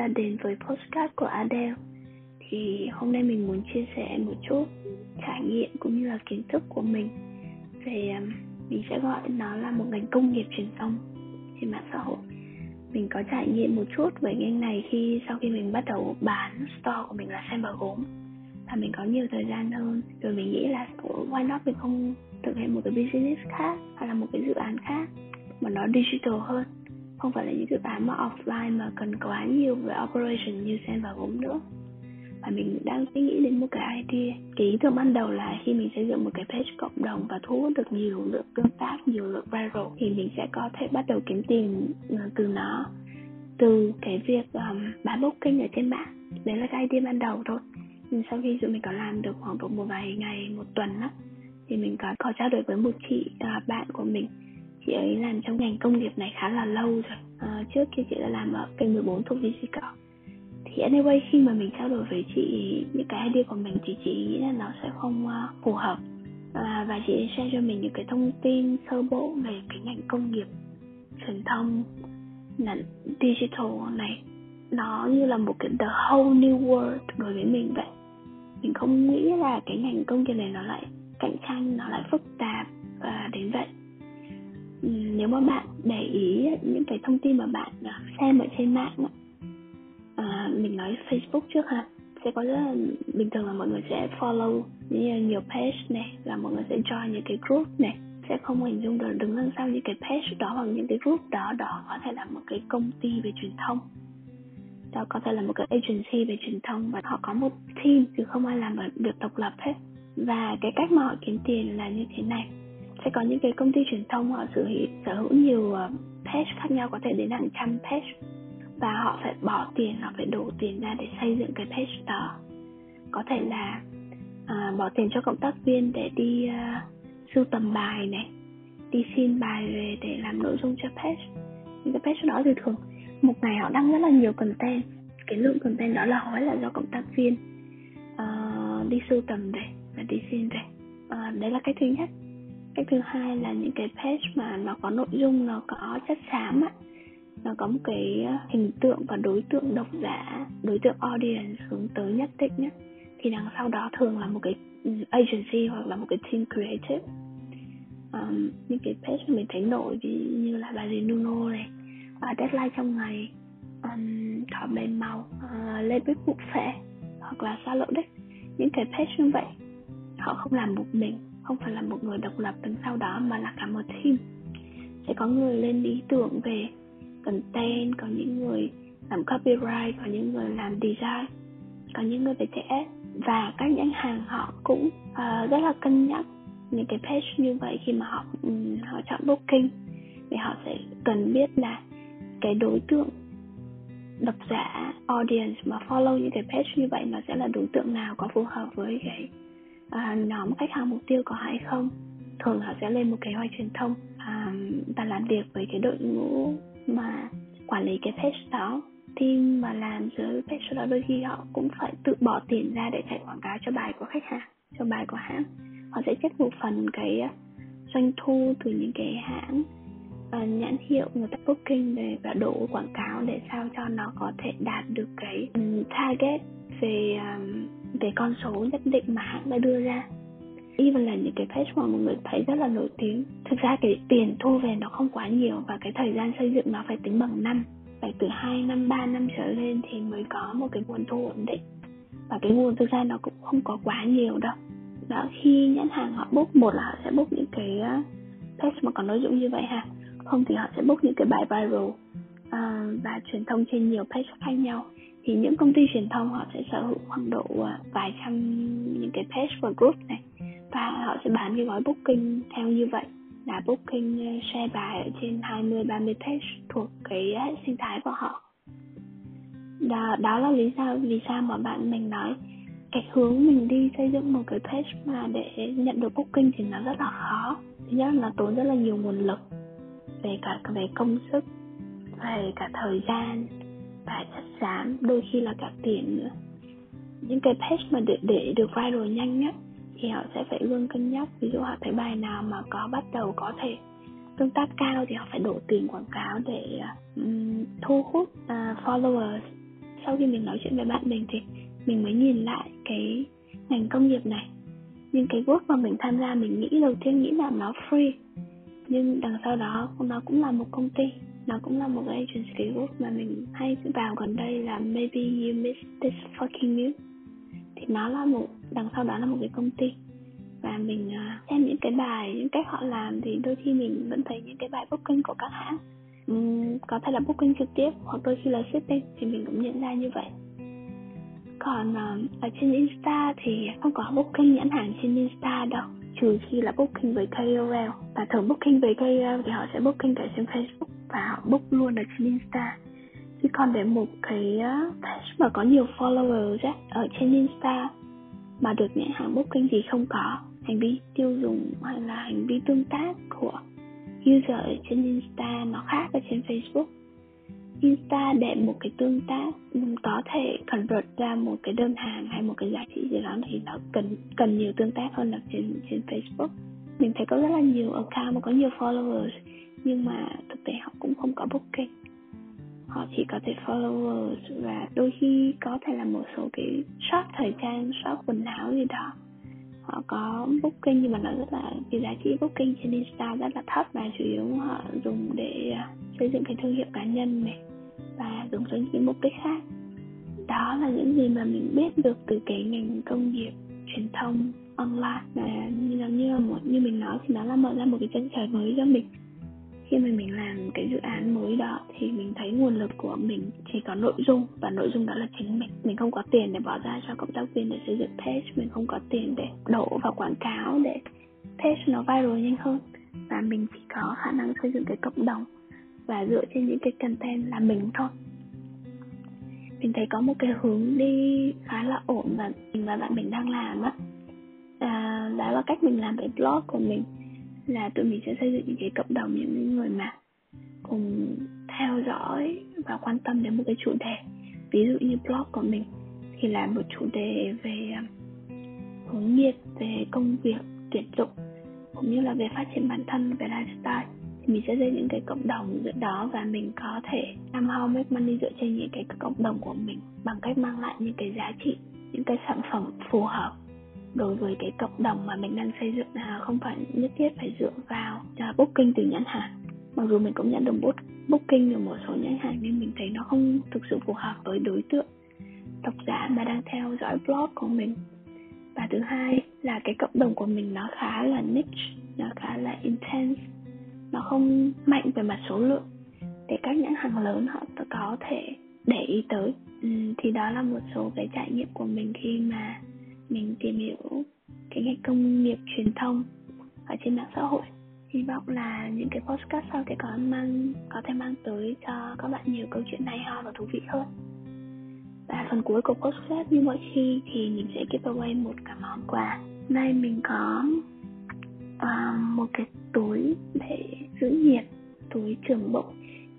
đã đến với postcard của Adele. Thì hôm nay mình muốn chia sẻ một chút trải nghiệm cũng như là kiến thức của mình Về um, mình sẽ gọi nó là một ngành công nghiệp truyền thông trên mạng xã hội. Mình có trải nghiệm một chút về ngành này khi, sau khi mình bắt đầu bán store của mình là xem bờ gốm và mình có nhiều thời gian hơn, rồi mình nghĩ là why not? Mình không thực hiện một cái business khác, hay là một cái dự án khác mà nó digital hơn không phải là những dự án mà offline mà cần quá nhiều về operation như sen và gốm nữa. Và mình đang suy nghĩ đến một cái idea. Cái ý tưởng ban đầu là khi mình xây dựng một cái page cộng đồng và thu hút được nhiều lượng tương tác nhiều lượng viral thì mình sẽ có thể bắt đầu kiếm tiền ờ, từ nó từ cái việc um, bán booking ở trên mạng. Đấy là cái idea ban đầu thôi. Nhưng sau khi tụi mình có làm được khoảng độ một vài ngày một tuần á thì mình có có trao đổi với một chị uh, bạn của mình chị ấy làm trong ngành công nghiệp này khá là lâu rồi. Uh, trước kia chị đã làm ở kênh 14 thuộc VC thì anyway khi mà mình trao đổi với chị những cái idea của mình thì chị nghĩ là nó sẽ không uh, phù hợp. À, và chị share cho mình những cái thông tin sơ bộ về cái ngành công nghiệp truyền thông là digital này. Nó như là một cái the whole new world đối với mình vậy. Mình không nghĩ là cái ngành công nghiệp này nó lại cạnh tranh nó lại phức tạp và đến vậy nếu mà bạn để ý những cái thông tin mà bạn à, xem ở trên mạng à, mình nói Facebook trước ha sẽ có rất là bình thường là mọi người sẽ follow như nhiều page này là mọi người sẽ join những cái group này sẽ không hình dung được đứng đằng sau những cái page đó hoặc những cái group đó đó có thể là một cái công ty về truyền thông đó có thể là một cái agency về truyền thông và họ có một team chứ không ai làm việc độc lập hết. Và cái cách mà họ kiếm tiền là như thế này sẽ có những cái công ty truyền thông họ sở hữu sở hữu nhiều ờ, page khác nhau có thể đến hàng trăm page. Và họ phải bỏ tiền họ phải đổ tiền ra để xây dựng cái page đó. Có thể là à, bỏ tiền cho cộng tác viên để đi uh, sưu tầm bài này đi xin bài về để làm nội dung cho page. Những cái page đó thì thường một ngày họ đăng rất là nhiều content. Cái lượng content đó là hỏi là do cộng tác viên uh, đi sưu tầm về và đi xin về uh, đấy là cái thứ nhất cái thứ hai là những cái page mà nó có nội dung nó có chất xám á nó có một cái ờ, hình tượng và đối tượng độc giả đối tượng audience hướng tới nhất định nhé thì đằng sau đó thường là một cái agency hoặc là một cái team creative. Um, những cái page mình thấy nổi ví như là bà gì Nuno này uh, deadline trong ngày um, thỏ mềm màu uh, lên bếp bụng phệ hoặc là xa lộ đấy những cái page như vậy họ không làm một mình không phải là một người độc lập đứng sau đó mà là cả một team. Sẽ có người lên ý tưởng về content có những người làm copyright có những người làm design có những người về TS và các nhãn hàng họ cũng uh, rất là cân nhắc những cái page như vậy khi mà họ um, họ chọn booking. Thì họ sẽ cần biết là cái đối tượng độc giả audience mà follow những cái page như vậy nó sẽ là đối tượng nào có phù hợp với cái Ờ, uh, nhóm khách hàng mục tiêu có hay không? Thường họ sẽ lên một kế hoạch truyền thông uh, và làm việc với cái đội ngũ mà quản lý cái page đó. Team mà làm dưới page đó đôi khi họ cũng phải tự bỏ tiền ra để chạy quảng cáo cho bài của khách hàng cho bài của hãng. Họ sẽ trích một phần cái doanh thu từ những cái hãng uh, nhãn hiệu người ta booking để và đổ quảng cáo để sao cho nó có thể đạt được cái um, target về um, cái con số nhất định mà hãng đã đưa ra. Even là những cái page mà mọi người thấy rất là nổi tiếng. Thực ra cái tiền thu về nó không quá nhiều và cái thời gian xây dựng nó phải tính bằng năm. Phải từ 2 năm 3 năm trở lên thì mới có một cái nguồn thu ổn định. Và cái nguồn thực ra nó cũng không có quá nhiều đâu. Đó khi nhãn hàng họ book một là họ sẽ book những cái ờ, page mà có nội dung như vậy ha. Không thì họ sẽ book những cái bài viral uh, và truyền thông trên nhiều page khác nhau thì những công ty truyền thông họ sẽ sở hữu khoảng độ à, vài trăm những cái page và group này. Và họ sẽ bán cái gói booking theo như vậy. Là booking à, share bài ở trên 20 30 page thuộc cái hệ sinh thái của họ. Đó, đó là lý do vì sao mà bạn mình nói cái hướng mình đi xây dựng một cái page mà để nhận được booking thì nó rất là khó. Thứ nhất là tốn rất là nhiều nguồn lực về cả về công sức về cả thời gian và chất xám đôi khi là cả tiền nữa. Những cái page mà để để được viral nhanh nhất thì họ sẽ phải luôn cân nhắc. Ví dụ họ thấy bài nào mà có bắt đầu có thể tương tác cao thì họ phải đổ tiền quảng cáo để um, thu hút uh, followers. Sau khi mình nói chuyện với bạn mình thì mình mới nhìn lại cái ngành công nghiệp này. Nhưng cái work mà mình tham gia mình nghĩ đầu tiên nghĩ là nó free nhưng đằng sau đó nó cũng là một công ty nó cũng là một cái agency work mà mình hay vào gần đây là maybe you miss this fucking news. Thì nó là một đằng sau đó là một cái công ty. Và mình à, xem những cái bài những cách họ làm thì đôi khi mình vẫn thấy những cái bài booking của các hãng uhm, có thể là booking trực tiếp hoặc đôi khi là shipping thì mình cũng nhận ra như vậy. Còn uh, ở trên insta thì không có booking nhãn hàng trên insta đâu trừ khi là booking với KOL và thường booking với KOL thì họ sẽ booking cả trên Facebook và họ book luôn ở trên Insta. Chứ còn để một cái ờ, page mà có nhiều followers ấy, ở trên Insta mà được nhãn hàng booking thì không có hành vi tiêu dùng hay là hành vi tương tác của user ở trên Insta nó khác ở trên Facebook. Insta để một cái tương tác có thể convert ra một cái đơn hàng hay một cái giá trị gì đó thì nó cần cần nhiều tương tác hơn là trên trên Facebook mình thấy có rất là nhiều account mà có nhiều followers, nhưng mà thực tế họ cũng không có booking. Họ chỉ có thể followers và đôi khi có thể là một số cái shop thời trang shop quần áo gì đó. Họ có booking nhưng mà nó rất là, cái giá trị booking trên insta rất là thấp và chủ yếu họ dùng để à, xây dựng cái thương hiệu cá nhân này và dùng cho những mục đích khác. Đó là những gì mà mình biết được từ cái ngành công nghiệp truyền thông online và như là như là một, như mình nói thì nó là mở ra một cái chân trời mới cho mình. Khi mà mình làm cái dự án mới đó thì mình thấy nguồn lực của mình chỉ có nội dung và nội dung đó là chính mình. Mình không có tiền để bỏ ra cho cộng tác viên để xây dựng page, mình không có tiền để đổ vào quảng cáo để page nó viral nhanh hơn. Và mình chỉ có khả năng xây dựng cái cộng đồng và dựa trên những cái content là mình thôi. Mình thấy có một cái hướng đi khá là ổn và mình và bạn mình đang làm á à, đó là cách mình làm cái blog của mình là tụi mình sẽ xây dựng những cái cộng đồng những người mà cùng theo dõi và quan tâm đến một cái chủ đề. Ví dụ như blog của mình thì là một chủ đề về um, hướng nghiệp về công việc tuyển dụng cũng như là về phát triển bản thân về lifestyle. Thì mình sẽ xây những cái cộng đồng giữa đó và mình có thể làm how make money dựa trên những cái cộng đồng của mình bằng cách mang lại những cái giá trị những cái sản phẩm phù hợp đối với cái cộng đồng mà mình đang xây dựng là không phải nhất thiết phải dựa vào uh, booking từ nhãn hàng. Mặc dù mình cũng nhận được book, booking từ một số nhãn hàng nhưng mình thấy nó không thực sự phù hợp với đối tượng độc giả mà đang theo dõi blog của mình. Và thứ hai là cái cộng đồng của mình nó khá là niche nó khá là intense nó không mạnh về mặt số lượng. Để các nhãn hàng lớn họ có thể để ý tới. Ừ, thì đó là một số cái trải nghiệm của mình khi mà mình tìm hiểu cái ngành công nghiệp truyền thông ở trên mạng xã hội. Hy vọng là những cái podcast sau sẽ có mang có thể mang tới cho các bạn nhiều câu chuyện hay ho và thú vị hơn. Và phần cuối của podcast như mọi khi thì mình sẽ give away một cái món quà. Đây mình có uh, một cái túi để giữ nhiệt túi trường bộ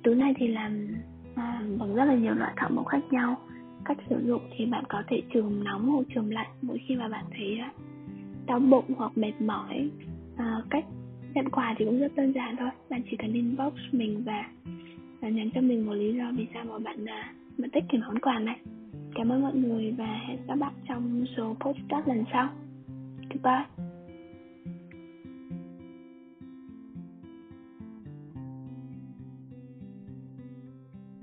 túi này thì làm uh, bằng rất là nhiều loại thảo mộc khác nhau cách sử dụng thì bạn có thể trường nóng hoặc trường lạnh mỗi khi mà bạn thấy à, đau bụng hoặc mệt mỏi. À, cách nhận quà thì cũng rất đơn giản thôi. Bạn chỉ cần inbox mình và, và nhắn cho mình một lý do vì sao mà bạn à, bạn thích cái món quà này. Cảm ơn mọi người và hẹn các bạn trong số podcast lần sau. Goodbye.